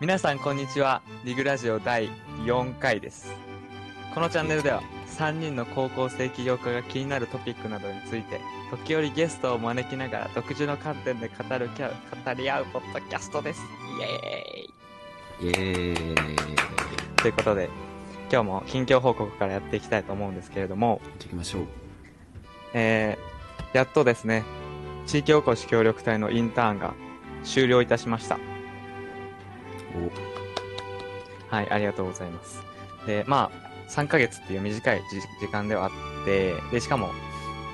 皆さんこんにちは。リグラジオ第4回です。このチャンネルでは3人の高校生起業家が気になるトピックなどについて、時折ゲストを招きながら独自の観点で語るキャ語り合うポッドキャストです。イエーイイエーイ。ということで、今日も近況報告からやっていきたいと思うんですけれども、行ってきましょう。えー、やっとですね、地域おこし協力隊のインターンが終了いたしました。はい、ありがとうございます。で、まあ、3ヶ月っていう短い時間ではあって、で、しかも、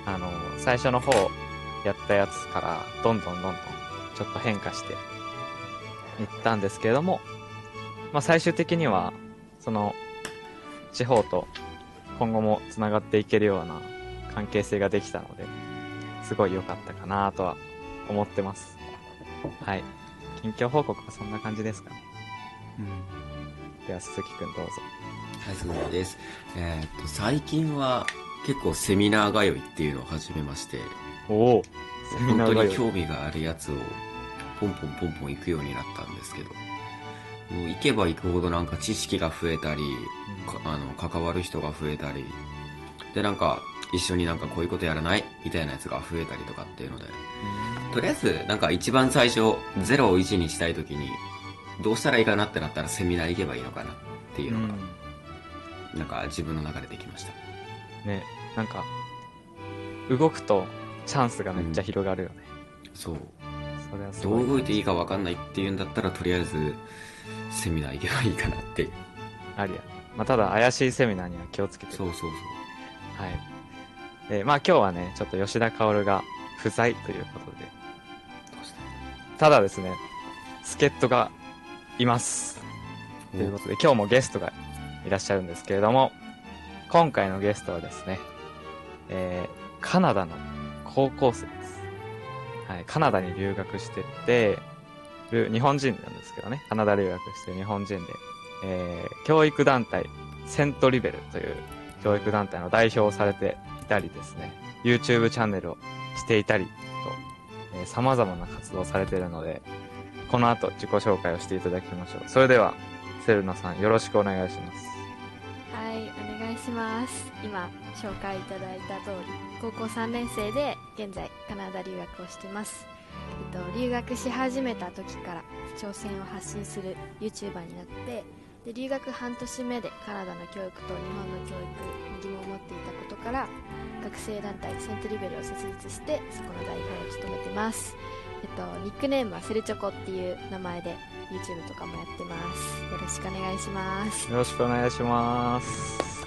あの、最初の方やったやつから、どんどんどんどん、ちょっと変化していったんですけれども、まあ、最終的には、その、地方と今後もつながっていけるような関係性ができたので、すごい良かったかなとは思ってます。はい。近況報告はそんな感じですかね。うん。では、鈴木くんどうぞ。はい、すごいです。えーっと、最近は結構セミナー通いっていうのを始めまして、おお本当に興味があるやつをポンポンポンポン行くようになったんですけど、もう行けば行くほどなんか知識が増えたり、かあの、関わる人が増えたり、で、なんか、一緒になんかこういうことやらない？みたいなやつが増えたりとかっていうので、とりあえず、なんか一番最初、0を1にしたいときに、どうしたらいいかなってなったらセミナー行けばいいのかなっていうのが、なんか自分の中でできました。ね、なんか、動くとチャンスがめっちゃ広がるよね。そう。それはすごい。どう動いていいか分かんないっていうんだったら、とりあえず、セミナー行けばいいかなって。ありや。まあ、ただ怪しいセミナーには気をつけてそうそうそう。はい。で、まあ今日はね、ちょっと吉田薫が不在ということで、ただですね、助っ人がいます。ということで、今日もゲストがいらっしゃるんですけれども、今回のゲストはですね、えー、カナダの高校生です。はい、カナダに留学しててる日本人なんですけどね、カナダ留学してる日本人で、えー、教育団体、セントリベルという教育団体の代表をされていたりですね、YouTube チャンネルをしていたりと、えー、様々な活動をされているので、この後自己紹介をしていただきましょう。それでは、セルナさんよろしくお願いします。はい、お願いします。今、紹介いただいた通り、高校3年生で現在カナダ留学をしてます。えっと、留学し始めた時から挑戦を発信する YouTuber になって、で留学半年目でカナダの教育と日本の教育に疑問を持っていたことから学生団体セントリベルを設立してそこの代表を務めてます、えっと、ニックネームはセルチョコっていう名前で YouTube とかもやってますよろしくお願いしますよろしくお願いします。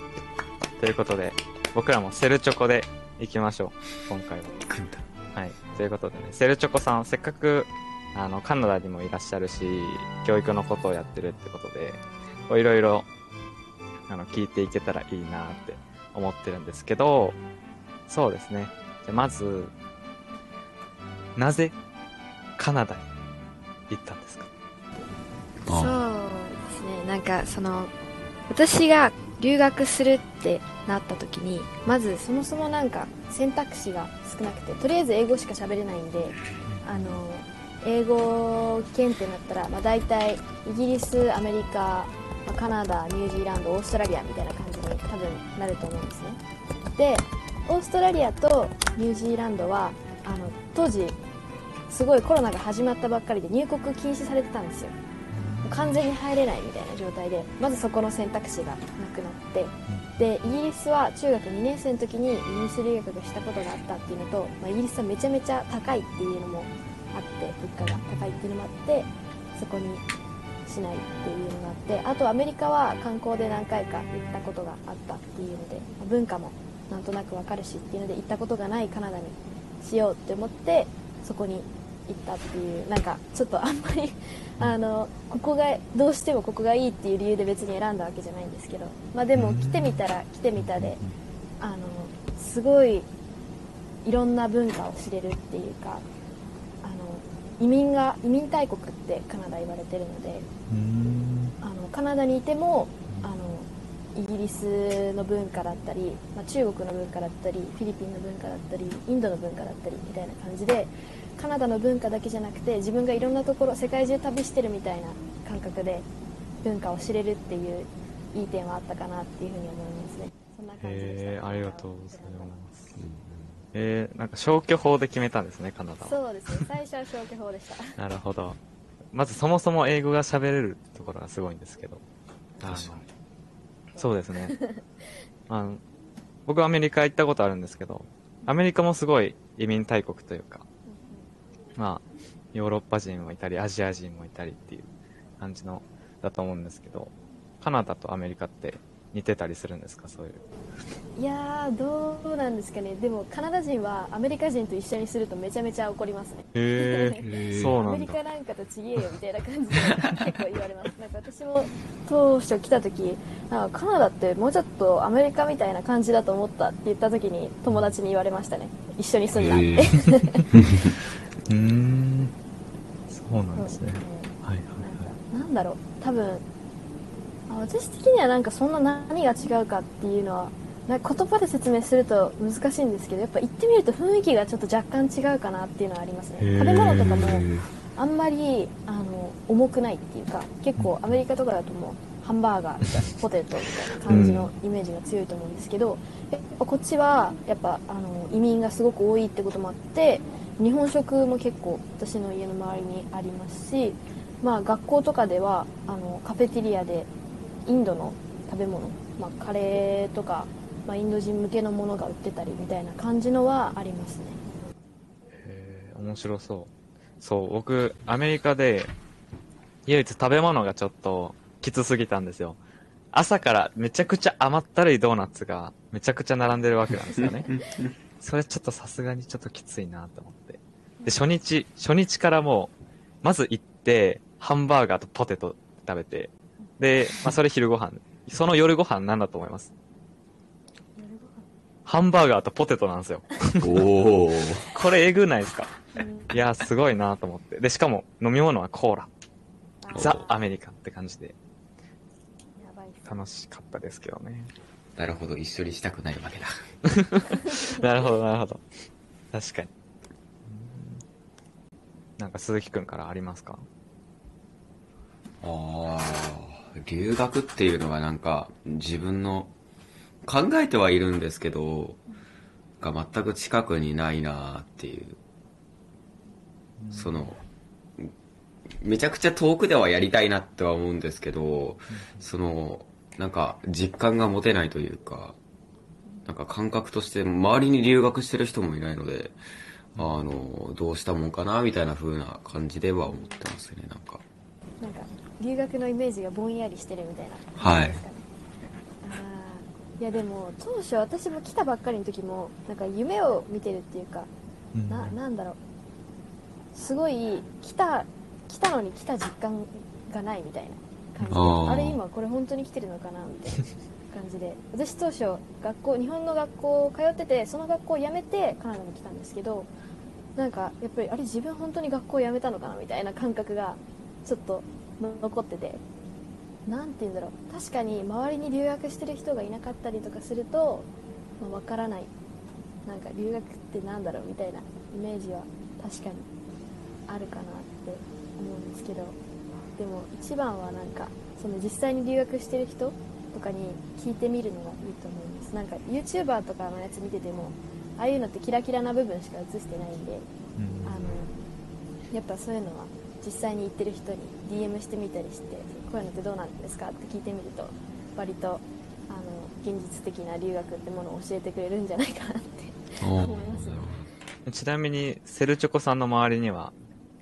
ということで、僕らもセルチョコで行きましょう。今回は。行くんだ。はい。ということでね、セルチョコさん、せっかく、あの、カナダにもいらっしゃるし、教育のことをやってるってことで、こういろいろ、あの、聞いていけたらいいなって思ってるんですけど、そうですね。じゃあまず、なぜ、カナダに行ったんですか？そうですね。なんかその私が留学するってなった時にまずそもそもなんか選択肢が少なくてとりあえず英語しか喋れないんであの英語圏ってなったら、まあ、大体イギリスアメリカ、まあカナダニュージーランドオーストラリアみたいな感じに多分なると思うんですね。でオーストラリアとニュージーランドはあの当時すごいコロナが始まったばっかりで入国禁止されてたんですよ。完全に入れないみたいな状態でまずそこの選択肢がなくなってでイギリスは中学2年生の時にイギリス留学がしたことがあったっていうのと、まあ、イギリスはめちゃめちゃ高いっていうのもあって物価が高いっていうのもあってそこにしないっていうのがあってあとアメリカは観光で何回か行ったことがあったっていうのでまあ文化もなんとなくわかるしっていうので行ったことがないカナダにしようって思ってそこに行ったっていうなんかちょっとあんまりあのここがどうしてもここがいいっていう理由で別に選んだわけじゃないんですけど、まあ、でも来てみたら来てみたであのすごいいろんな文化を知れるっていうかあの移民が移民大国ってカナダ言われてるのであのカナダにいてもあのイギリスの文化だったり、まあ、中国の文化だったりフィリピンの文化だったりインドの文化だったりみたいな感じでカナダの文化だけじゃなくて自分がいろんなところ世界中旅してるみたいな感覚で文化を知れるっていういい点はあったかなっていうふうに思いますねそんな感じでしたへえ、ありがとうございます。えー、なんか消去法で決めたんですね、カナダは。そうですね最初は消去法でした なるほど。まずそもそも英語が喋れるところがすごいんですけど。確かにあのそうですね。あの僕はアメリカ行ったことあるんですけど、アメリカもすごい移民大国というか、まあ、ヨーロッパ人もいたり、アジア人もいたりっていう感じの、だと思うんですけど、カナダとアメリカって似てたりするんですか、そういう。いやーどうなんですかね。でもカナダ人はアメリカ人と一緒にするとめちゃめちゃ怒りますね。へへー。そうなんだ。アメリカなんかとちげえよみたいな感じで結構言われます。なんか私も当初来た時なんかカナダってもうちょっとアメリカみたいな感じだと思ったって言った時に友達に言われましたね。一緒に住んだ。って、へ うーん。そうなんですね。はいはいはい。なんだろう多分あ私的にはなんかそんな何が違うかっていうのはなんか言葉で説明すると難しいんですけどやっぱ行ってみると雰囲気がちょっと若干違うかなっていうのはありますね食べ物とかもあんまりあの重くないっていうか結構アメリカとかだともうハンバーガーポテトみたいな感じのイメージが強いと思うんですけど、やっぱこっちはやっぱあの移民がすごく多いってこともあって日本食も結構私の家の周りにありますし、まあ、学校とかではあのカフェテリアでインドの食べ物、まあ、カレーとか、まあ、インド人向けのものが売ってたりみたいな感じのはありますねへー面白そう。そう、僕、アメリカで、唯一食べ物がちょっときつすぎたんですよ。朝からめちゃくちゃ甘ったるいドーナツがめちゃくちゃ並んでるわけなんですよね。それちょっとさすがにちょっときついなと思って。で、初日、初日からもう、まず行って、ハンバーガーとポテト食べて、で、まあそれ昼ご飯。その夜ご飯何だと思いますハンバーガーとポテトなんですよ。おお。これえぐないですか？うんいや、すごいなと思って。で、しかも飲み物はコーラ。あザ・アメリカンって感じでやばいっす楽しかったですけどね。なるほど、一緒にしたくないわけだ。なるほど、なるほど。確かに。なんか鈴木くんからありますか？ああ、留学っていうのがなんか自分の考えてはいるんですけど、が全く近くにないなっていう。その、めちゃくちゃ遠くではやりたいなっては思うんですけど、その、なんか実感が持てないというか、なんか感覚として周りに留学してる人もいないので、あの、どうしたもんかなみたいな風な感じでは思ってますね、なんか。なんか留学のイメージがぼんやりしてるみたいな。はい。ですかねあー。いやでも当初私も来たばっかりの時もなんか夢を見てるっていうかななんだろう。すごい来た来たのに来た実感がないみたいな感じで。あれ今これ本当に来てるのかなみたいな感じで。私当初学校日本の学校通っててその学校を辞めてカナダに来たんですけどなんかやっぱりあれ自分本当に学校を辞めたのかなみたいな感覚がちょっとの残ってて。なんて言うんだろう。確かに周りに留学してる人がいなかったりとかすると、まあ、分からない。なんか留学ってなんだろうみたいなイメージは確かにあるかなって思うんですけどでも一番はなんかその実際に留学してる人とかに聞いてみるのがいいと思います。なんか YouTuber とかのやつ見ててもああいうのってキラキラな部分しか映してないんであのやっぱそういうのは実際に行ってる人に DM してみたりしてこういうのってどうなんですかって聞いてみると割とあの現実的な留学ってものを教えてくれるんじゃないかなって思います。ねちなみに、セルチョコさんの周りには、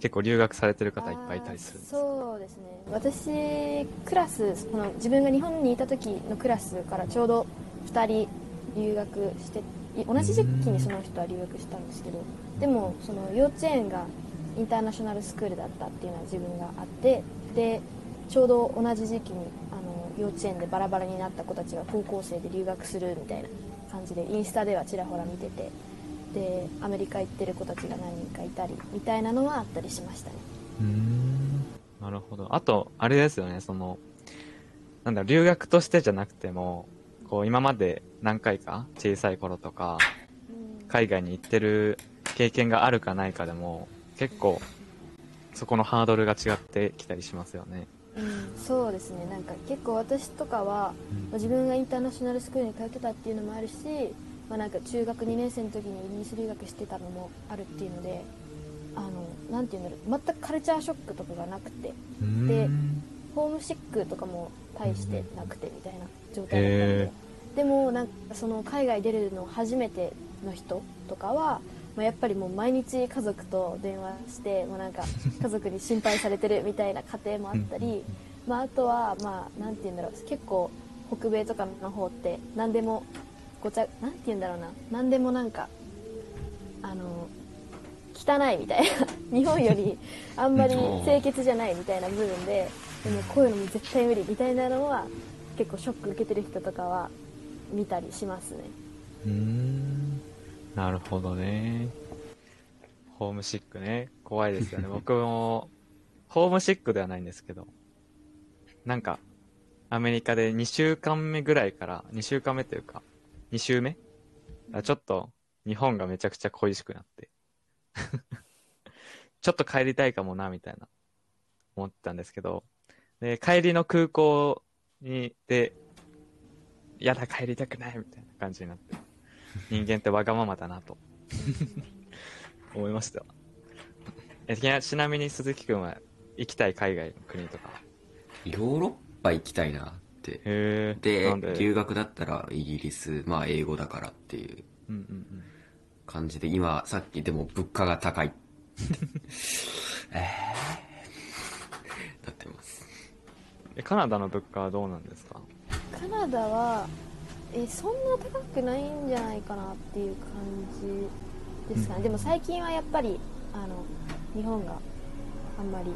結構留学されてる方いっぱいいたりするんですそうですね。私クラスこの自分が日本にいた時のクラスからちょうど2人留学して同じ時期にその人は留学したんですけどでもその幼稚園がインターナショナルスクールだったっていうのは自分があってでちょうど同じ時期にあの幼稚園でバラバラになった子たちが高校生で留学するみたいな感じでインスタではちらほら見ててでアメリカ行ってる子たちが何人かいたりみたいなのはあったりしましたね。うーん。なるほど。あと、あれですよね、その、なんだ留学としてじゃなくても、こう、今まで何回か、小さい頃とか、海外に行ってる経験があるかないかでも、結構そこのハードルが違ってきたりしますよね。うん、そうですね。なんか結構私とかは、まあ自分がインターナショナルスクールに通ってたっていうのもあるし、まあ、なんか中学2年生の時にイギリス留学してたのもあるっていうのであのていうんだろう全くカルチャーショックとかがなくて。うん。でホームシックとかも大してなくてみたいな状態だったので、へでもなんかその海外出るの初めての人とかは、まあ、やっぱりもう毎日家族と電話してもうなんか家族に心配されてるみたいな家庭もあったり、まあ、あとはまあなんて言うんだろう結構北米とかの方って何でもごちゃなんて言うんだろうな。何でもなんかあの汚いみたいな。日本よりあんまり清潔じゃないみたいな部分ででもこういうのも絶対無理みたいなのは結構ショック受けてる人とかは見たりしますね。うーん。なるほどね。ホームシックね。怖いですよね。僕も、ホームシックではないんですけど、なんか、アメリカで2週間目ぐらいから、2週間目というか、2週目？あちょっと、日本がめちゃくちゃ恋しくなって。ちょっと帰りたいかもな、みたいな、思ってたんですけど、で、帰りの空港に、で、やだ、帰りたくない、みたいな感じになって。人間ってわがままだなと 思いましたえちなみに鈴木くんは行きたい海外の国とかヨーロッパ行きたいな。で留学だったらイギリス、まあ英語だからっていう。感じで、今、さっきでも物価が高い。えー、なってます。えカナダの物価はどうなんですか？カナダはえそんな高くないんじゃないかなっていう感じですかね、うん。でも最近はやっぱりあの日本があんまり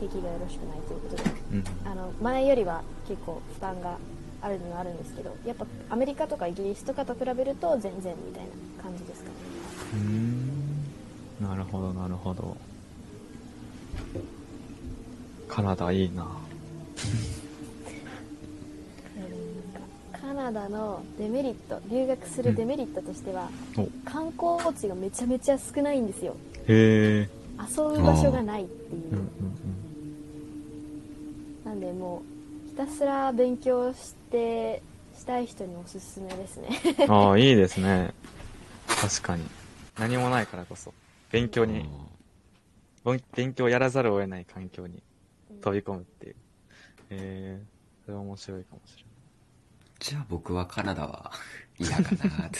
景気がよろしくないということでうん。あの前よりは結構負担があるのはあるんですけどやっぱアメリカとかイギリスとかと比べると全然みたいな感じですかね。うーん。なるほどなるほど。カナダいいな。カナダのデメリット留学するデメリットとしては、お。観光地がめちゃめちゃ少ないんですよ。へえ遊ぶ場所がないっていう。うんうんなんでもうひたすら勉強してしたい人におすすめですねうんああいいですね確かに何もないからこそ勉強に勉勉強やらざるを得ない環境に飛び込むっていう。えー、それは面白いかもしれない。じゃあ僕はカナダは 嫌かなって。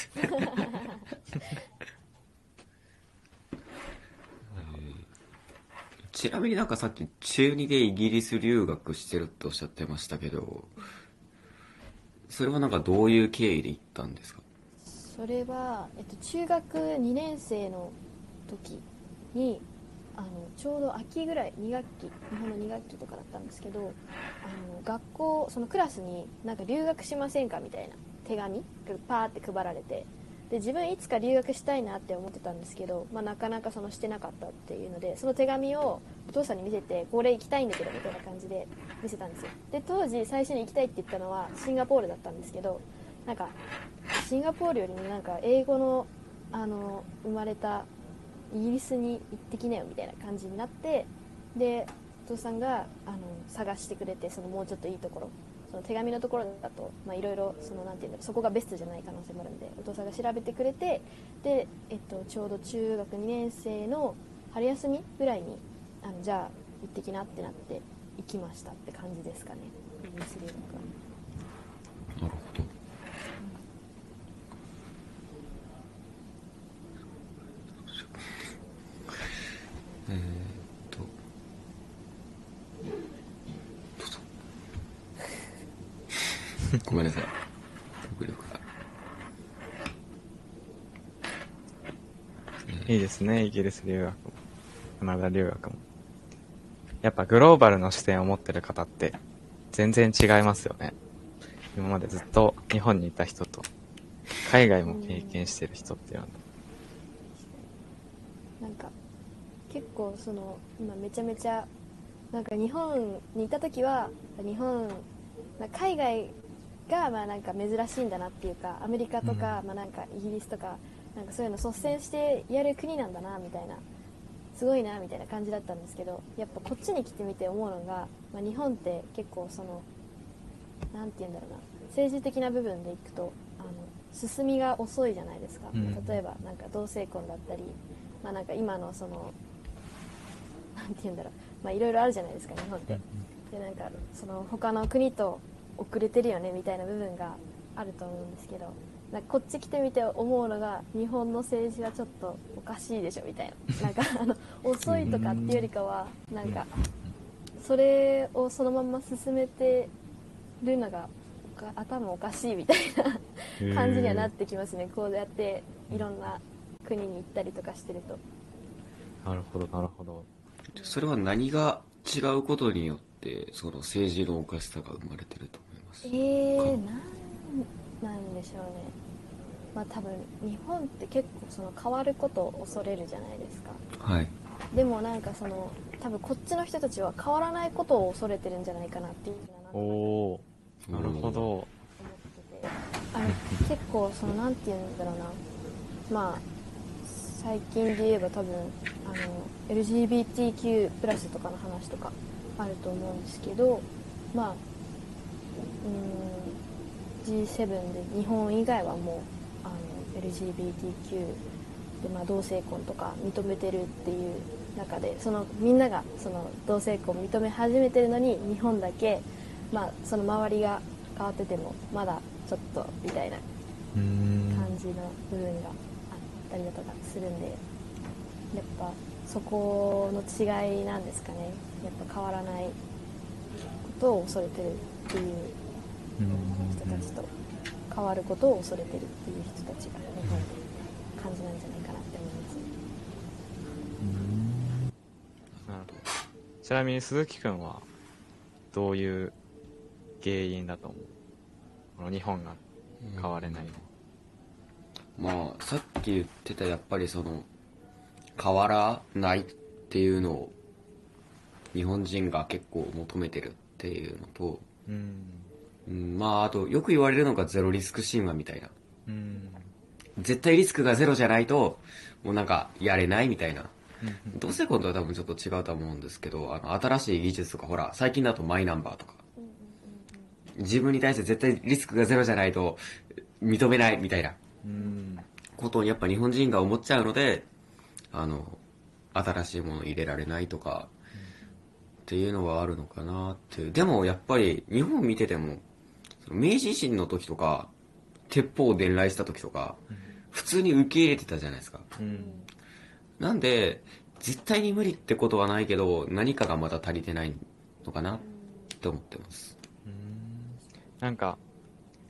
ちなみになんかさっき中2でイギリス留学してるっておっしゃってましたけど、それはなんかどういう経緯で行ったんですか？それは、えっと、中学2年生の時にあのちょうど秋ぐらい2学期日本の2学期とかだったんですけどあの学校そのクラスになんか留学しませんかみたいな手紙がパーって配られてで自分いつか留学したいなって思ってたんですけど、まあ、なかなかそのしてなかったっていうのでその手紙をお父さんに見せてこれ行きたいんだけどみたいな感じで見せたんですよ。で当時最初に行きたいって言ったのはシンガポールだったんですけどなんかシンガポールよりもなんか英語のあの生まれたイギリスに行ってきなよみたいな感じになってでお父さんがあの探してくれてそのもうちょっといいところその手紙のところだとまあいろいろそのなんていうんだろうそこがベストじゃない可能性もあるんでお父さんが調べてくれてで、えっと、ちょうど中学2年生の春休みぐらいにあのじゃあ行ってきなってなって行きましたって感じですかね。なるほど。えーっと。どうぞ。ごめんなさい。極力が。いいですね、イギリス留学も。カナダ留学も。やっぱグローバルの視点を持ってる方って全然違いますよね。今までずっと日本にいた人と、海外も経験してる人っていうのは。なんか結構その今めちゃめちゃなんか日本にいた時は日本まあ海外がまあなんか珍しいんだなっていうかアメリカとか、まあなんかイギリスとかなんかそういうの率先してやる国なんだなみたいな。すごいなみたいな感じだったんですけどやっぱこっちに来てみて思うのが、まあ、日本って結構その何て言うんだろうな。政治的な部分でいくとあの進みが遅いじゃないですか、うん。例えばなんか同性婚だったり、まあ、なんか今のその何て言うんだろう。まあいろいろあるじゃないですか日本って。でなんかその他の国と遅れてるよねみたいな部分があると思うんですけどなんかこっち来てみて思うのが日本の政治はちょっとおかしいでしょみたいな。なんか あの遅いとかっていうよりかはなんかそれをそのまま進めてるのがおか頭おかしいみたいな感じにはなってきますね。こうやっていろんな国に行ったりとかしてると。なるほどなるほど。それは何が違うことによってその政治のおかしさが生まれてると思いますえー、なんでしょうね。まあ多分日本って結構その変わることを恐れるじゃないですか。はい。でもなんかその多分こっちの人たちは変わらないことを恐れてるんじゃないかなっていうふうなるほど。思ってて。あれ結構そのなんて言うんだろうな。まあ最近で言えば多分あの LGBTQ+ とかの話とかあると思うんですけど。まあうーん G7 で日本以外はもうあの LGBTQ で、まあ、同性婚とか認めてるっていう中でそのみんながその同性婚を認め始めてるのに日本だけ、まあ、その周りが変わっててもまだちょっとみたいな感じの部分があったりだとかするんでやっぱそこの違いなんですかね。やっぱ変わらないことを恐れてるっていう人たちと変わることを恐れてるっていう人たちが日本で感じなんじゃないかなって思いますなるほどちなみに鈴木くんはどういう原因だと思うこの日本が変われない。のまあさっき言ってたやっぱりその変わらないっていうのを日本人が結構求めてるっていうのと、うんうん、まああとよく言われるのがゼロリスク神話みたいな。うん。絶対リスクがゼロじゃないともうなんかやれないみたいな。同性婚とは多分ちょっと違うとは思うんですけどあの新しい技術とかほら最近だとマイナンバーとか。自分に対して絶対リスクがゼロじゃないと認めないみたいな。うんことをやっぱ日本人が思っちゃうのであの新しいもの入れられないとかっていうのはあるのかなって。でもやっぱり日本見てても明治維新の時とか鉄砲を伝来した時とか普通に受け入れてたじゃないですか。うん。なんで絶対に無理ってことはないけど何かがまだ足りてないのかなって思ってます。なんか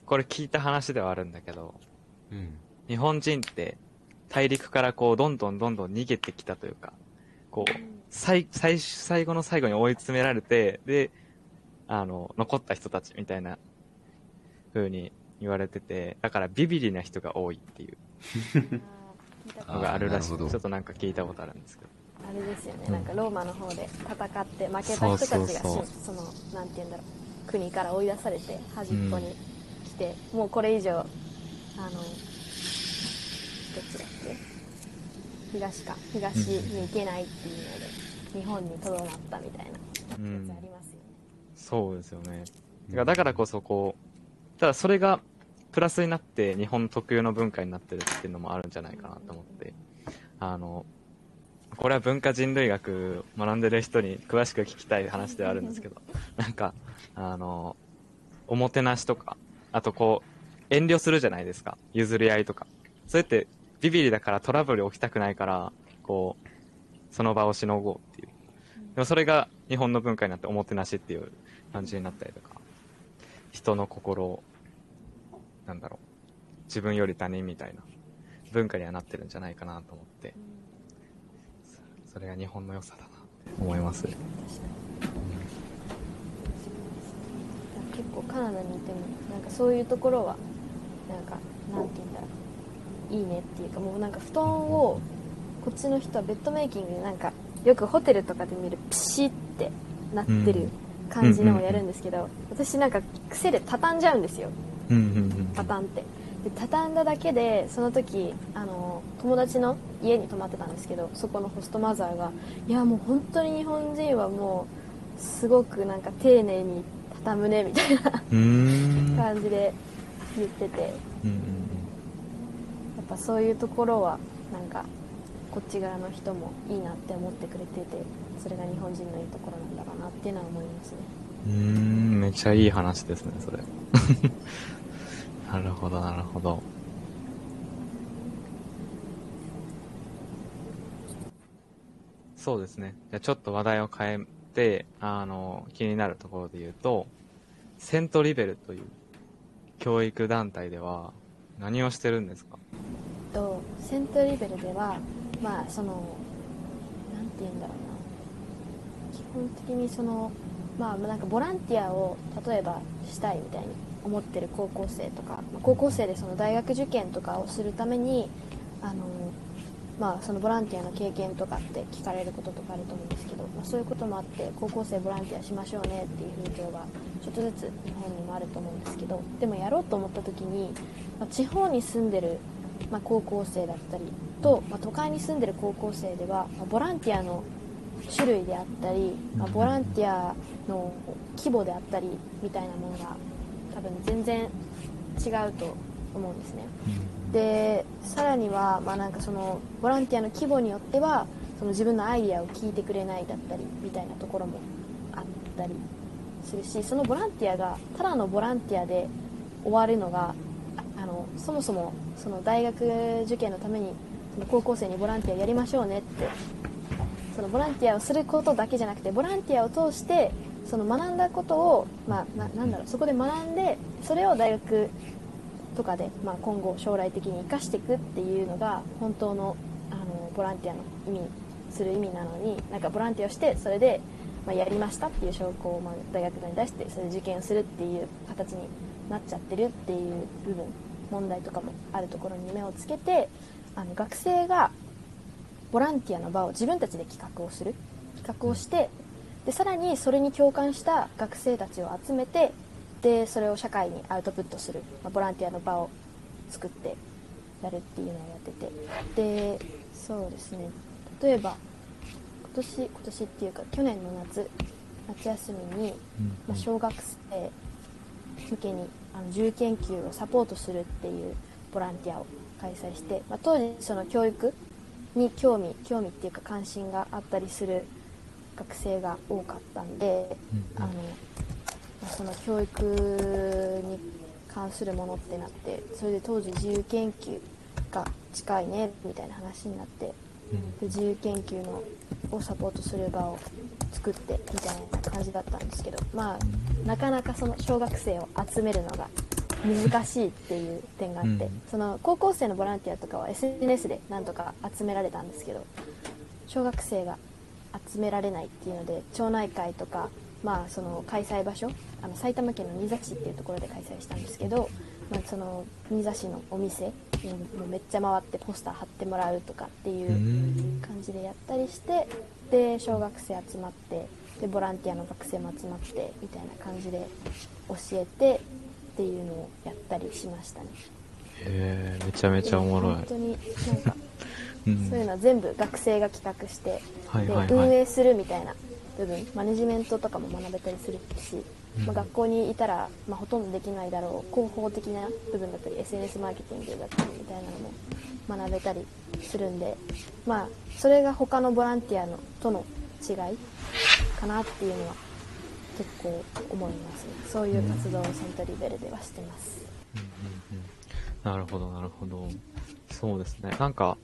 これ聞いた話ではあるんだけどうん。日本人って大陸からこうどんどんどんどん逃げてきたというかこう最最最後の最後に追い詰められてであの残った人たちみたいな風に言われててだからビビリな人が多いっていう のがあるらしい。あーなるほど。ちょっとなんか聞いたことあるんですけど。あれですよね、うん。なんかローマの方で戦って負けた人たちがしそうそうそう。そのなんて言うんだろう。国から追い出されて端っこに来て、もうこれ以上あのどっちだっけ？東か。東に行けないっていうので、日本にとどまったみたいなやつありますよね、そうですよね。だからだからこそこうただそれがプラスになって日本特有の文化になってるっていうのもあるんじゃないかなと思って。あのこれは文化人類学学んでる人に詳しく聞きたい話ではあるんですけど。なんかあのおもてなしとかあとこう遠慮するじゃないですか。譲り合いとか。それってビビリだからトラブル起きたくないからこうその場をしのごうっていう。でもそれが日本の文化になっておもてなしっていう感じになったりとか。人の心をなんだろう。自分より他人みたいな。文化にはなってるんじゃないかなと思って。そそれが日本の良さだなって思います。結構カナダにいてもなんかそういうところはなんかなんて言うんだろう。いいねっていうかもうなんか布団をこっちの人はベッドメイキングでなんかよくホテルとかで見るピシッてなってる感じのをやるんですけど、私なんか癖で畳んじゃうんですようんうんうんパタンって。で畳んだだけでその時あの友達の家に泊まってたんですけどそこのホストマザーがいやもう本当に日本人はもうすごくなんか丁寧に畳むねみたいな。感じで言ってて。やうんうん。っぱそういうところはなんかこっち側の人もいいなって思ってくれててそれが日本人のいいところなんだろうなっていうのは思いますねうん。めっちゃいい話ですね、それ。なるほど、なるほど。そうですね。じゃあちょっと話題を変えて、あの、気になるところで言うと、セントリベルという教育団体では何をしてるんですか？とセントリベルではまあそのなんて言うんだろうな基本的にそのまあなんかボランティアを例えばしたいみたいに思ってる高校生とか、ま高校生でその大学受験とかをするためにあのまあそのボランティアの経験とかって聞かれることとかあると思うんですけど、まあ、そういうこともあって高校生ボランティアしましょうねっていう風潮がちょっとずつ日本にもあると思うんですけどでもやろうと思った時に、まあ地方に住んでるま、高校生だったりと、ま、都会に住んでる高校生では、まボランティアの種類であったり、まあ、ボランティアの規模であったりみたいなものが多分全然違うと思うんですね。でさらには、まあ、なんかそのボランティアの規模によってはその自分のアイディアを聞いてくれないだったりみたいなところもあったりするしそのボランティアがただのボランティアで終わるのがああのそもそもその大学受験のためにその高校生にボランティアやりましょうねってそのボランティアをすることだけじゃなくてボランティアを通してその学んだことを、まあ、なんだろうそこで学んでそれを大学とかで、まあ、今後将来的に生かしていくっていうのが本当のあのボランティアの意味する意味なのになんかボランティアをしてそれで、まあ、やりましたっていう証拠を、まあ、大学に出してそれで受験をするっていう形になっちゃってるっていう部分問題とかもあるところに目をつけてあの学生がボランティアの場を自分たちで企画をする。企画をしてでさらにそれに共感した学生たちを集めてでそれを社会にアウトプットする、まあボランティアの場を作ってやるっていうのをやってて。でそうですね。例えば今年今年っていうか去年の夏夏休みに、まあ、小学生向けにあの自由研究をサポートするっていうボランティアを開催して、まあ、当時その教育に興味興味っていうか関心があったりする学生が多かったんで、あのまあその教育に関するものってなってそれで当時自由研究が近いねみたいな話になってで自由研究のをサポートする場を作ってみたいな感じだったんですけどまあなかなかその小学生を集めるのが難しいっていう点があって、うん。その高校生のボランティアとかは SNS でなんとか集められたんですけど小学生が集められないっていうので町内会とか、まあ、その開催場所あの埼玉県の新座市っていうところで開催したんですけど、まあ、その新座市のお店にもうめっちゃ回ってポスター貼ってもらうとかっていううん。感じでやったりしてで小学生集まってでボランティアの学生も集まってみたいな感じで教えてっていうのをやったりしましたね。へえめちゃめちゃおもろい。本当になんか うん。そういうのは全部学生が企画して、はいはいはい。で運営するみたいな部分マネジメントとかも学べたりするし、うん。まあ、学校にいたら、まあ、ほとんどできないだろう広報的な部分だったり SNS マーケティングだったりみたいなのも学べたりするんで、まあ、それが他のボランティアのとの違いかなっていうのは結構思いますねそういう活動をセントリベルではしてます。うんうんうんなるほど、なるほど。そうですね。なんか、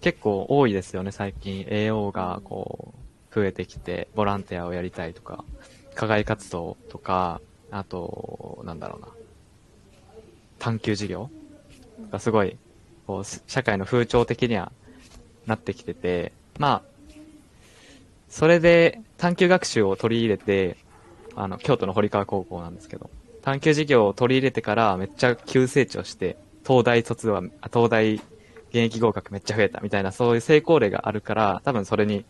結構多いですよね、最近。AO がこう、増えてきて、ボランティアをやりたいとか、課外活動とか、あと、なんだろうな。探究事業がすごい、こう、社会の風潮的にはなってきてて、まあ、それで探究学習を取り入れて、あの、京都の堀川高校なんですけど、探究事業を取り入れてからめっちゃ急成長して、東大卒は、東大現役合格めっちゃ増えたみたいな、そういう成功例があるから、多分それに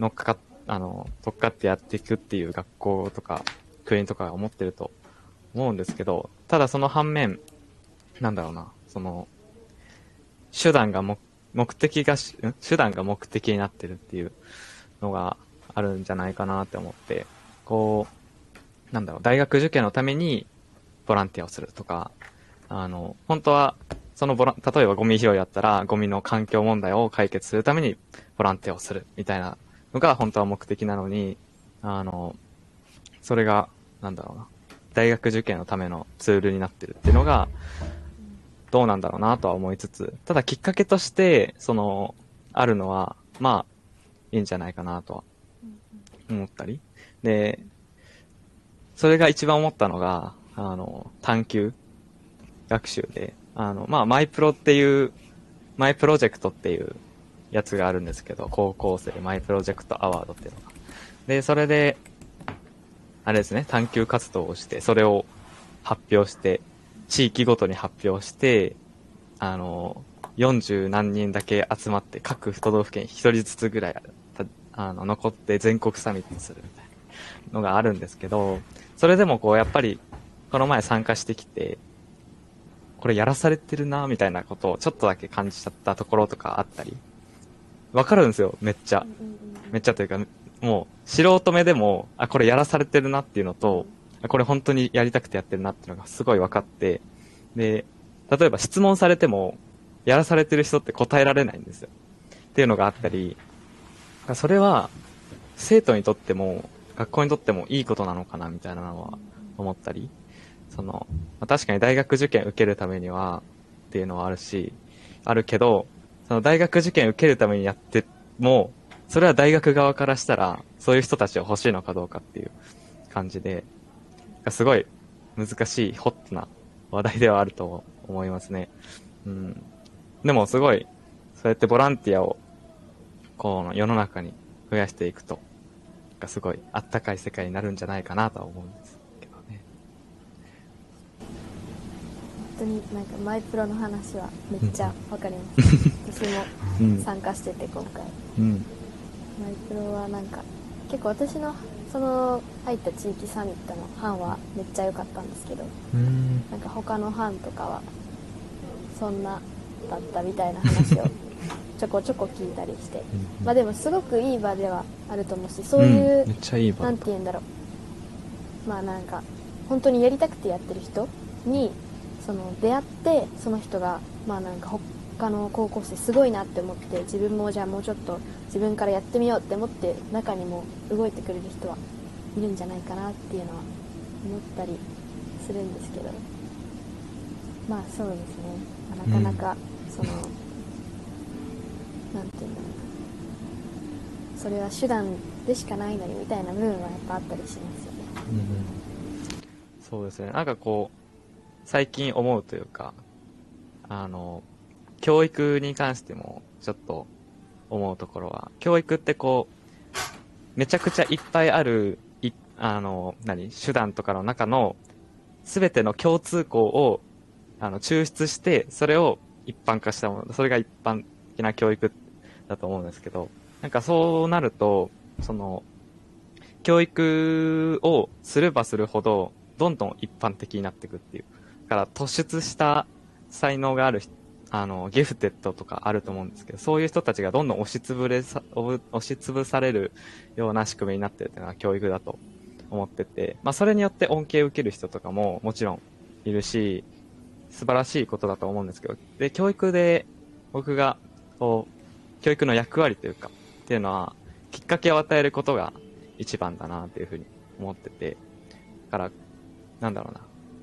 乗っかかっ、あの、乗っかってやっていくっていう学校とか、国とかが思ってると思うんですけど、ただその反面、なんだろうな、その、手段がも目的が、手段が目的になってるっていうのがあるんじゃないかなって思って、こう、なんだろう、大学受験のためにボランティアをするとか、あの、本当は、そのボラン、例えばゴミ拾いだったら、ゴミの環境問題を解決するためにボランティアをするみたいなのが本当は目的なのに、あの、それが、なんだろうな、大学受験のためのツールになってるっていうのが、どうなんだろうなとは思いつつ、ただきっかけとして、その、あるのは、まあ、いいんじゃないかなとは思ったり。で、それが一番思ったのが、あの、探究学習で、あの、まあ、マイプロっていう、マイプロジェクトっていうやつがあるんですけど、高校生マイプロジェクトアワードっていうのが。で、それで、あれですね、探究活動をして、それを発表して、地域ごとに発表して、あの、40何人だけ集まって、各都道府県1人ずつぐらいあの残って全国サミットするみたいなのがあるんですけど、それでもこう、やっぱり、この前参加してきて、これやらされてるな、みたいなことをちょっとだけ感じちゃったところとかあったり、わかるんですよ、めっちゃ。めっちゃというか、もう、素人目でも、あ、これやらされてるなっていうのと、あこれ本当にやりたくてやってるなっていうのがすごい分かって、で、例えば質問されても、やらされてる人って答えられないんですよ。っていうのがあったり、それは、生徒にとっても、学校にとってもいいことなのかな、みたいなのは思ったり、その、まあ確かに大学受験受けるためには、っていうのはあるし、あるけど、その大学受験受けるためにやっても、それは大学側からしたら、そういう人たちを欲しいのかどうかっていう感じで、すごい難しい、ホットな話題ではあると思いますね。うん。でもすごい、そうやってボランティアを、この世の中に増やしていくと、かすごいあったかい世界になるんじゃないかなとは思うんですけどね。本当になんかマイプロの話はめっちゃわかります。私もうん。参加してて今回。うん。マイプロはなんか結構私のその入った地域サミットの班はめっちゃ良かったんですけどうん。なんか他の班とかはそんなだったみたいな話をちょこちょこ聞いたりして。まあでもすごくいい場ではあると思うしそういう、んめっちゃいい場。なんて言うんだろう。まあなんか本当にやりたくてやってる人にその出会ってその人がまあなんか他の高校生すごいなって思って自分もじゃあもうちょっと自分からやってみようって思って中にも動いてくれる人はいるんじゃないかなっていうのは思ったりするんですけど。まあそうですね、まあなかなかその、なんて言うんだろうなそれは手段でしかないのにみたいな部分はやっぱあったりしますよねうんそうですね。なんかこう、最近思うというか、あの、教育に関してもちょっと思うところは、教育ってこう、めちゃくちゃいっぱいある、いあの、何、手段とかの中の、すべての共通項を、あの、抽出して、それを一般化したもの、それが一般的な教育だと思うんですけど、なんかそうなると、その、教育をすればするほど、どんどん一般的になっていくっていう。だから突出した才能がある、あの、ギフテッドとかあると思うんですけど、そういう人たちがどんどん押しつぶれさ、押しつぶされるような仕組みになってるっていうのは教育だと思ってて、まあそれによって恩恵を受ける人とかももちろんいるし、素晴らしいことだと思うんですけど、で、教育で僕が、こう、教育の役割というか、っていうのは、きっかけを与えることが一番だなっていうふうに思ってて、だから、なんだろうな、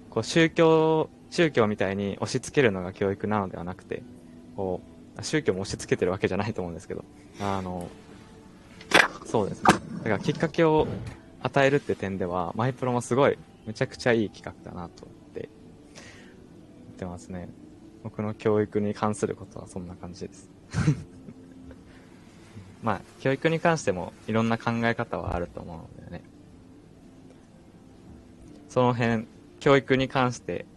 こう宗教、宗教みたいに押し付けるのが教育なのではなくて、こう、宗教も押し付けてるわけじゃないと思うんですけど、あの、そうですね。だからきっかけを与えるって点では、マイプロもすごい、めちゃくちゃいい企画だなと思って、言ってますね。僕の教育に関することはそんな感じです。まあ、教育に関してもいろんな考え方はあると思うのでね。その辺、教育に関して、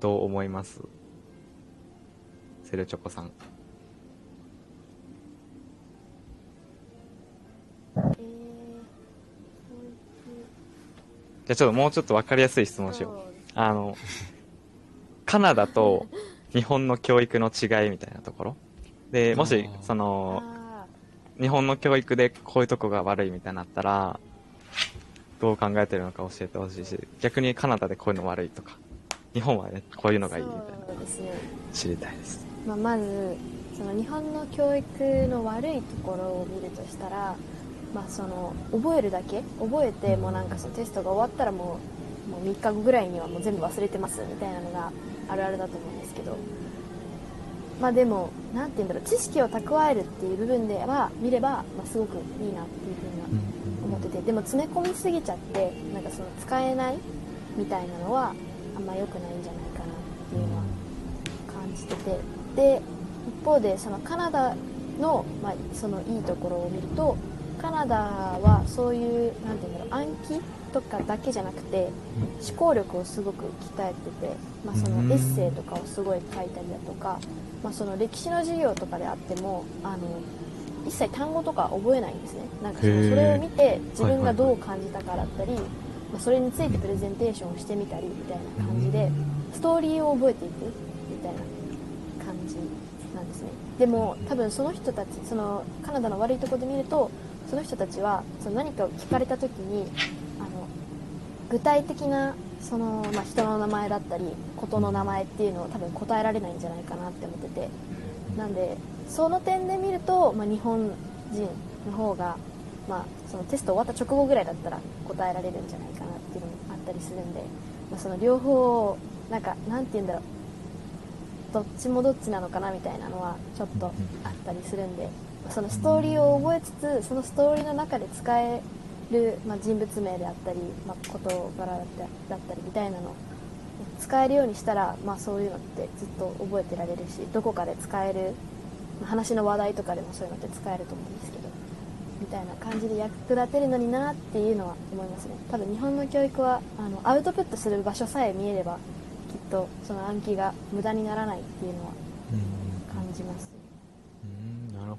どう思います？セルチョコさん。えー、じゃあちょっともうちょっとわかりやすい質問しよう。あの、カナダと日本の教育の違いみたいなところ。で、もしその、あ日本の教育でこういうとこが悪いみたいになったら、どう考えてるのか教えてほしいし、逆にカナダでこういうの悪いとか、日本はね、こういうのがいいみたいな、知りたいです。まあ、まずその日本の教育の悪いところを見るとしたら、まあ、その覚えるだけ？覚えてもうなんかそのテストが終わったらもうもう3日後ぐらいにはもう全部忘れてますみたいなのがあるあるだと思うんですけど。まあでもなんて言うんだろう知識を蓄えるっていう部分では見れば、まあ、すごくいいなっていうふうには思ってて。でも詰め込みすぎちゃってなんかその使えないみたいなのはあんま良くないんじゃないかなっていうのは感じてて。で一方でそのカナダの,、まあ、そのいいところを見るとカナダはそういうなんていうんだろう暗記とかだけじゃなくて思考力をすごく鍛えてて、まあ、そのエッセイとかをすごい書いたりだとか、まあ、その歴史の授業とかであってもあの一切単語とか覚えないんですね。なんかそのそれを見て自分がどう感じたかだったり、まあ、それについてプレゼンテーションをしてみたりみたいな感じでストーリーを覚えていくみたいな感じなんですね。でも多分その人たちそのカナダの悪いところで見るとその人たちはその何かを聞かれた時にあの具体的なその、まあ、人の名前だったり事の名前っていうのを多分答えられないんじゃないかなって思ってて。なんでその点で見ると、まあ、日本人の方が、まあ、そのテスト終わった直後ぐらいだったら答えられるんじゃないかなっていうのもあったりするんで、まあ、その両方なんかなんて言うんだろう。どっちもどっちなのかなみたいなのはちょっとあったりするんで、そのストーリーを覚えつつそのストーリーの中で使える、まあ、人物名であったり、まあ、事柄だっただったりみたいなのを使えるようにしたら、まあ、そういうのってずっと覚えてられるしどこかで使える、まあ話の話題とかでもそういうのって使えると思うんですけどみたいな感じで役立てるのになっていうのは思いますね。多分日本の教育はあのアウトプットする場所さえ見えればきっとその暗記が無駄にならないっていうのは感じます、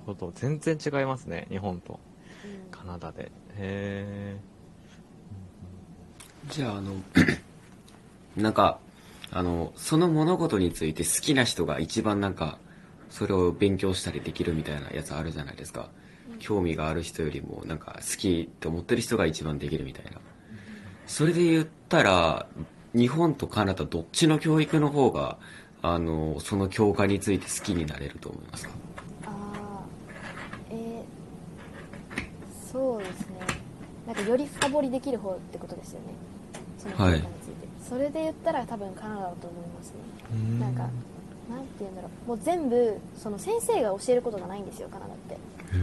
ほど。全然違いますね、日本とうんカナダで。へじゃあ、あの、なんか、あの、その物事について好きな人が一番なんか、それを勉強したりできるみたいなやつあるじゃないですか。興味がある人よりも、なんか好きって思ってる人が一番できるみたいな。それで言ったら、日本とカナダどっちの教育の方が、あの、その教科について好きになれると思いますかあーえーそうですねなんかより深掘りできる方ってことですよね。その教科について、それで言ったら多分カナダだと思いますね。ーなんかなんて言うんだろう。もう全部その先生が教えることがないんですよカナダって。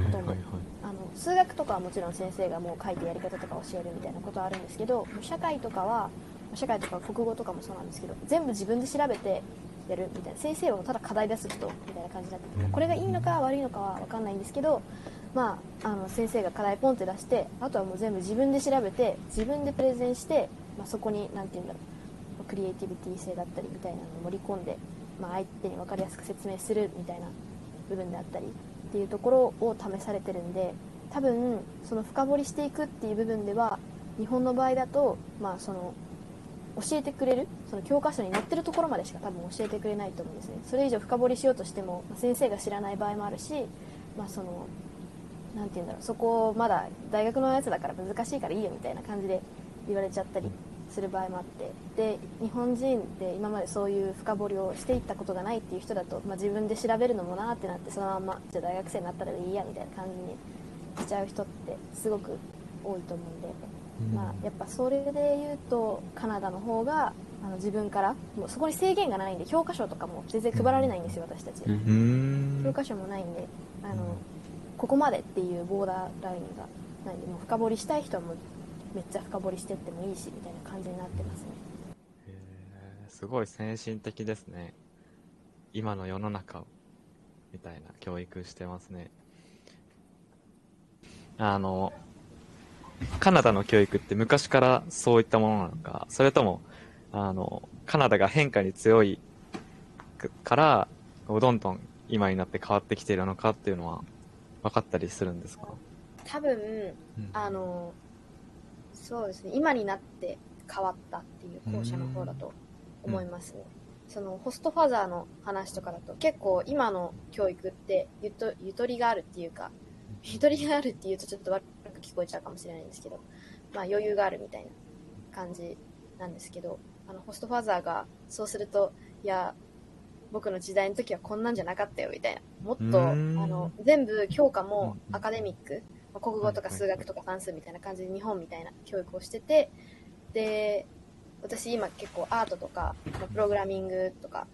ほとんど。はいはい。あの数学とかはもちろん先生がもう書いてやり方とか教えるみたいなことはあるんですけどもう社会とかは社会とか国語とかもそうなんですけど全部自分で調べてやるみたいな。先生はただ課題出す人みたいな感じになっててこれがいいのか悪いのかは分かんないんですけど、まあ、あの先生が課題ポンって出してあとはもう全部自分で調べて自分でプレゼンして、まあ、そこに何て言うんだろう。クリエイティビティ性だったりみたいなのを盛り込んで、まあ、相手に分かりやすく説明するみたいな部分であったりっていうところを試されてるんで多分その深掘りしていくっていう部分では日本の場合だと、まあ、その教えてくれるその教科書に載ってるところまでしか多分教えてくれないと思うんですね。それ以上深掘りしようとしても、まあ先生が知らない場合もあるし、まあ、そのなんて言うんだろうそこをまだ大学のやつだから難しいからいいよみたいな感じで言われちゃったりする場合もあってで日本人で今までそういう深掘りをしていったことがないっていう人だと、まあ、自分で調べるのもなーってなってそのままじゃあ大学生になったらいいやみたいな感じにしちゃう人ってすごく多いと思うんで、まあ、やっぱそれで言うとカナダの方があの自分からもうそこに制限がないんで教科書とかも全然配られないんですよ私たち。うん。うん教科書もないんであのここまでっていうボーダーラインがないんでもう深掘りしたい人はもうめっちゃ深掘りしてってもいいしみたいな感じになってますねへーすごい先進的ですね。今の世の中を、みたいな教育してますね。あの、カナダの教育って昔からそういったものなのか、それとも、あの、カナダが変化に強いくから、こうどんどん今になって変わってきているのかっていうのは分かったりするんですか、多分うん。あのそうですね。今になって変わったっていう後者の方だと思いますね。そのホストファザーの話とかだと結構今の教育ってゆとゆとりがあるっていうか、ゆとりがあるっていうとちょっと悪く聞こえちゃうかもしれないんですけど、まあ余裕があるみたいな感じなんですけど、あのホストファザーがそうすると、いや、僕の時代の時はこんなんじゃなかったよみたいな。もっと、あの、全部教科もうんアカデミック、まあ国語とか数学とか算数みたいな感じで日本みたいな教育をしてて、で、私今結構アートとか、まあプログラミングとか、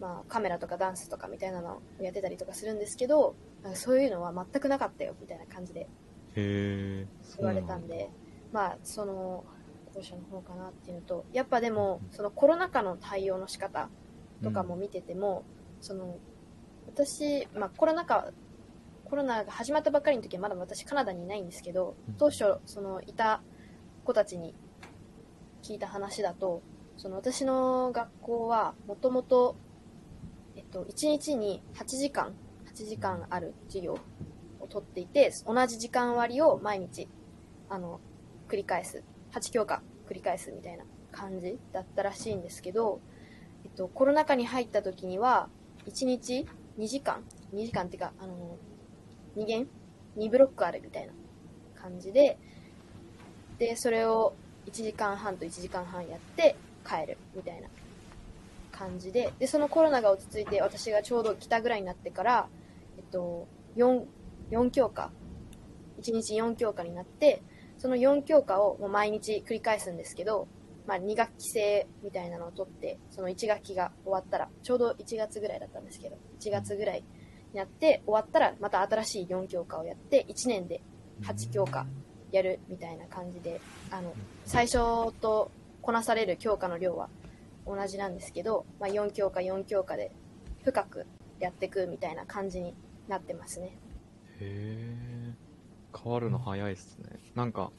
まあカメラとかダンスとかみたいなのをやってたりとかするんですけど、そういうのは全くなかったよみたいな感じで。言われたんで、まあその後者の方かなっていうのと、やっぱでもそのコロナ禍の対応の仕方とかも見てても、その私、まあ、コロナ禍コロナが始まったばっかりの時はまだ私カナダにいないんですけどうん。当初そのいた子たちに聞いた話だとその私の学校はもともとえっと1日に8時間8時間ある授業を取っていて同じ時間割を毎日あの繰り返す。8教科繰り返すみたいな感じだったらしいんですけど、と、コロナ禍に入った時には、1日2時間 ?2 時間っていうか、あの、2限 ?2 ブロックあるみたいな感じで、で、それを1時間半と1時間半やって帰るみたいな感じで、で、そのコロナが落ち着いて、私がちょうど来たぐらいになってから、えっと、4、4教科、1日4教科になって、その4教科をもう毎日繰り返すんですけど、まあ、2学期制みたいなのを取って、その1学期が終わったら、ちょうど1月ぐらいだったんですけど、1月ぐらいになって、終わったらまた新しい4教科をやって、1年で8教科やるみたいな感じで、あの、最初とこなされる教科の量は同じなんですけど、まあ、4教科4教科で深くやっていくみたいな感じになってますね。へえ。変わるの早いっすね。なんか、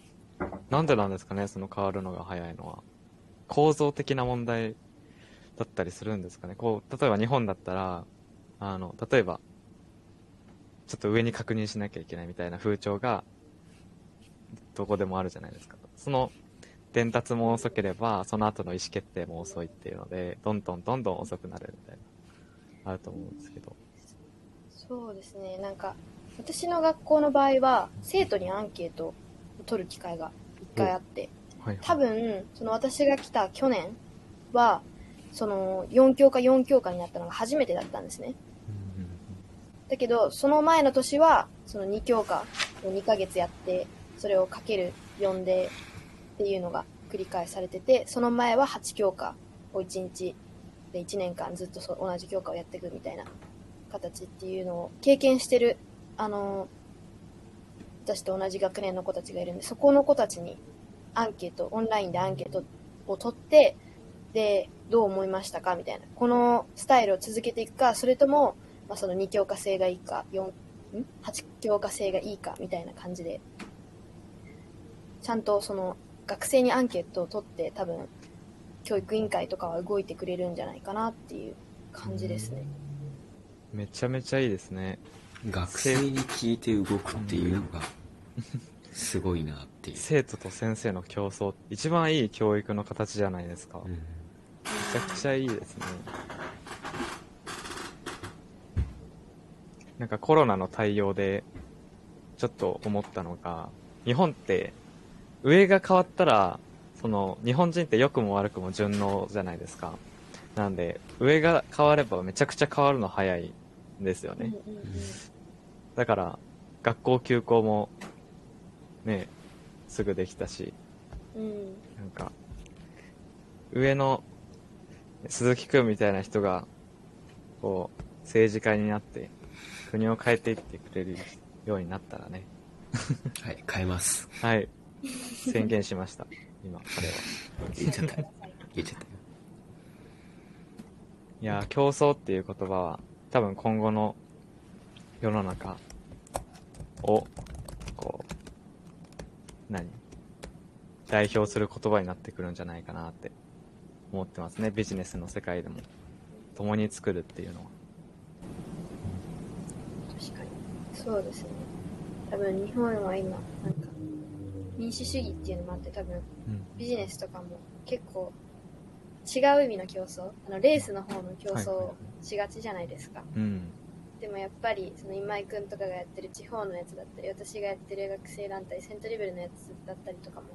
なんでなんですかね、その変わるのが早いのは。構造的な問題だったりするんですかね。こう、例えば日本だったら、あの、例えば、ちょっと上に確認しなきゃいけないみたいな風潮が、どこでもあるじゃないですか。その、伝達も遅ければ、その後の意思決定も遅いっていうので、どんどんどんどん遅くなるみたいな、あると思うんですけど。そうですね、なんか、私の学校の場合は、生徒にアンケートを取る機会が一回あって、多分、その私が来た去年は、その4教科4教科になったのが初めてだったんですね。うんだけど、その前の年は、その2教科を2ヶ月やって、それをかける4でっていうのが繰り返されてて、その前は8教科を1日で1年間ずっとそ同じ教科をやっていくみたいな形っていうのを経験してる、あの、私と同じ学年の子たちがいるんで、そこの子たちにアンケート、オンラインでアンケートを取って、で、どう思いましたかみたいな。このスタイルを続けていくか、それとも、まあ、その2教科制がいいか、4、ん ?8 教科制がいいか、みたいな感じで、ちゃんとその学生にアンケートを取って多分、教育委員会とかは動いてくれるんじゃないかなっていう感じですね。めちゃめちゃいいですね。学生に聞いて動くっていうのが、すごいなっていう。生徒と先生の競争、一番いい教育の形じゃないですか。めうんちゃくちゃいいですね。なんかコロナの対応で、ちょっと思ったのが、日本って、上が変わったら、その、日本人って良くも悪くも順応じゃないですか。なんで、上が変わればめちゃくちゃ変わるの早いんですよね。だから、学校休校も、ね、すぐできたし、うんなんか、上の鈴木くんみたいな人が、こう、政治家になって、国を変えていってくれるようになったらね。はい、変えます。はい。宣言しました。今、彼は。言っちゃった。言っちゃった。いやー、競争っていう言葉は、多分今後の世の中を、何？代表する言葉になってくるんじゃないかなって思ってますね。ビジネスの世界でも。共に作るっていうのは。確かに。そうですね。多分日本は今、なんか、民主主義っていうのもあって多分、うん。ビジネスとかも結構、違う意味の競争あのレースの方の競争をしがちじゃないですか、うん。でもやっぱりその今井くんとかがやってる地方のやつだったり私がやってる学生団体セントリベルのやつだったりとかも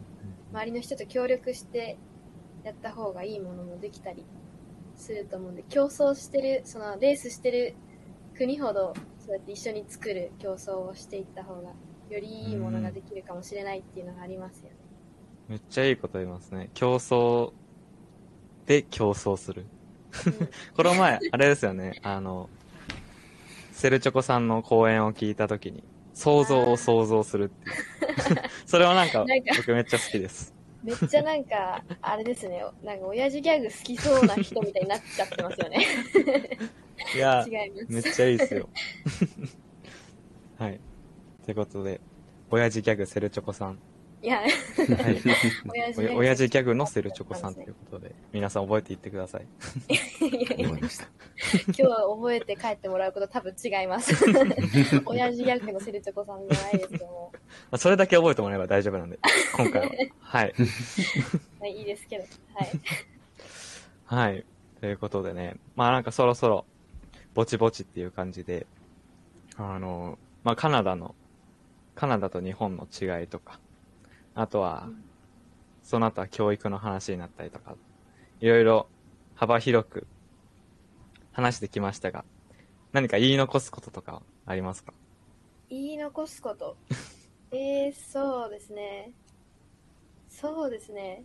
周りの人と協力してやった方がいいものもできたりすると思うんで競争してるそのレースしてる国ほどそうやって一緒に作る競争をしていった方がよりいいものができるかもしれないっていうのがありますよね。めっちゃいいこと言いますね。競争で競争する。この前、あれですよね、あの、セルチョコさんの講演を聞いたときに、想像を想像するっていう。それはなんかなんか、僕めっちゃ好きです。めっちゃなんか、あれですね、なんか親父ギャグ好きそうな人みたいになっちゃってますよね。いや、違います。めっちゃいいですよ。はい。ということで、親父ギャグセルチョコさん。いや、はい。親父お親父ギャグのセルチョコさんということで、皆さん覚えていってください。思いました。今日覚えて帰ってもらうこと多分違います。親父ギャグのセルチョコさんじゃないですけども、まあそれだけ覚えてもらえば大丈夫なんで、今回は。はい。まあ、いいですけど、はい。はい。ということでね、まあなんかそろそろ、ぼちぼちっていう感じで、あの、まあカナダの、カナダと日本の違いとか、あとはうん、その後は教育の話になったりとか、いろいろ幅広く話してきましたが、何か言い残すこととかありますか？言い残すこと？えー、そうですね。そうですね。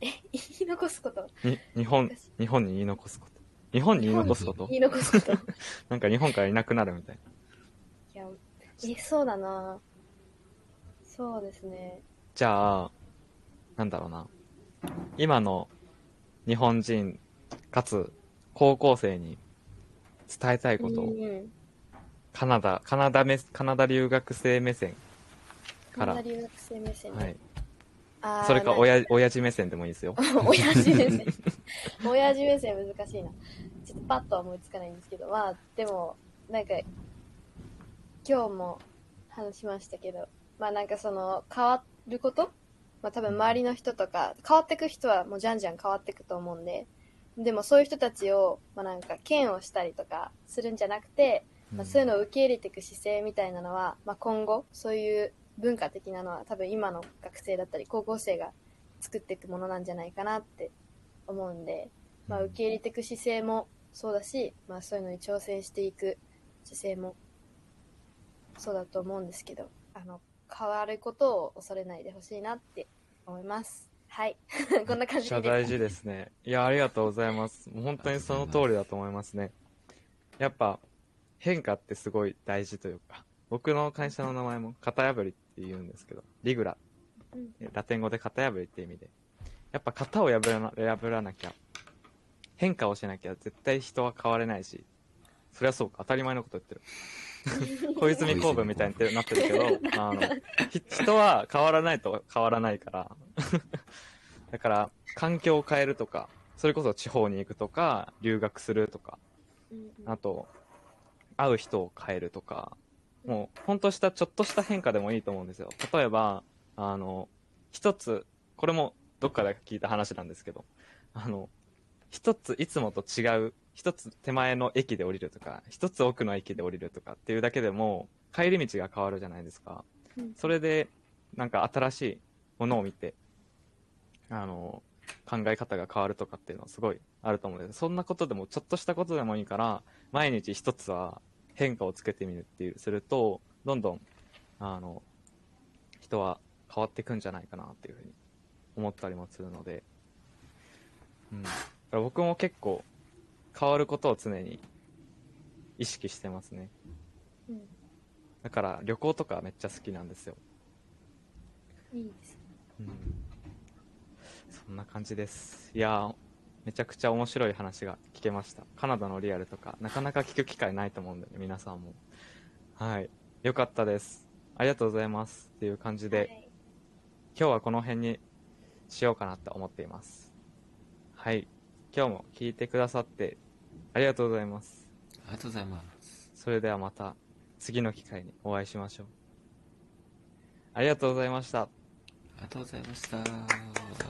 え、言い残すこと？に、日本、日本に言い残すこと。日本に言い残すこと？言い残すこと。い なんか日本からいなくなるみたいな。や、え、そうだなそうですね。じゃあ、なんだろうな。今の日本人、かつ高校生に伝えたいことを、うん。カナダ、カナダめ、カナダ留学生目線から、カナダ留学生目線で。はい。それか、親、親父目線でもいいですよ。親父目線。親父目線難しいな。ちょっとパッとは思いつかないんですけど、まあ、でも、なんか、今日も話しましたけど、まあなんかその、変わること？まあ多分周りの人とか、変わってく人はもうじゃんじゃん変わってくと思うんで、でもそういう人たちを、まあなんか、嫌悪したりとかするんじゃなくて、まあ、そういうのを受け入れていく姿勢みたいなのは、まあ、今後そういう文化的なのは多分今の学生だったり高校生が作っていくものなんじゃないかなって思うんで、まあ、受け入れていく姿勢もそうだし、まあ、そういうのに挑戦していく姿勢もそうだと思うんですけどあの変わることを恐れないでほしいなって思いますはい こんな感じで大事ですね。いや、ありがとうございます。もう本当にその通りだと思いますね。やっぱ、変化ってすごい大事というか、僕の会社の名前も型破りって言うんですけど、リグラ、うんラテン語で型破りって意味で、やっぱ型を破らな破らなきゃ、変化をしなきゃ絶対人は変われないし、そりゃそうか、当たり前のこと言ってる。小泉公文みたいになってるけど、あの、ひ人は変わらないと変わらないから、だから、環境を変えるとか、それこそ地方に行くとか、留学するとか、あと、会う人を変えるとか、もう、ほんとした、ちょっとした変化でもいいと思うんですよ。例えば、あの、一つ、これもどっかで聞いた話なんですけど、あの、一ついつもと違う、一つ手前の駅で降りるとか、一つ奥の駅で降りるとかっていうだけでも、帰り道が変わるじゃないですか。うんそれで、なんか新しいものを見て、あの、考え方が変わるとかっていうのはすごいあると思うんです。そんなことでも、ちょっとしたことでもいいから、毎日一つは変化をつけてみるっていう、すると、どんどん、あの、人は変わっていくんじゃないかなっていうふうに思ったりもするので、うん。僕も結構、変わることを常に意識してますね。うんだから旅行とかめっちゃ好きなんですよ。いいですねうん。そんな感じです。いやー、めちゃくちゃ面白い話が聞けました。カナダのリアルとか、なかなか聞く機会ないと思うんで、ね、皆さんも。はい。よかったです。ありがとうございます。っていう感じで、はい今日はこの辺にしようかなと思っています。はい。今日も聞いてくださってありがとうございます。ありがとうございます。それではまた次の機会にお会いしましょう。ありがとうございました。ありがとうございました。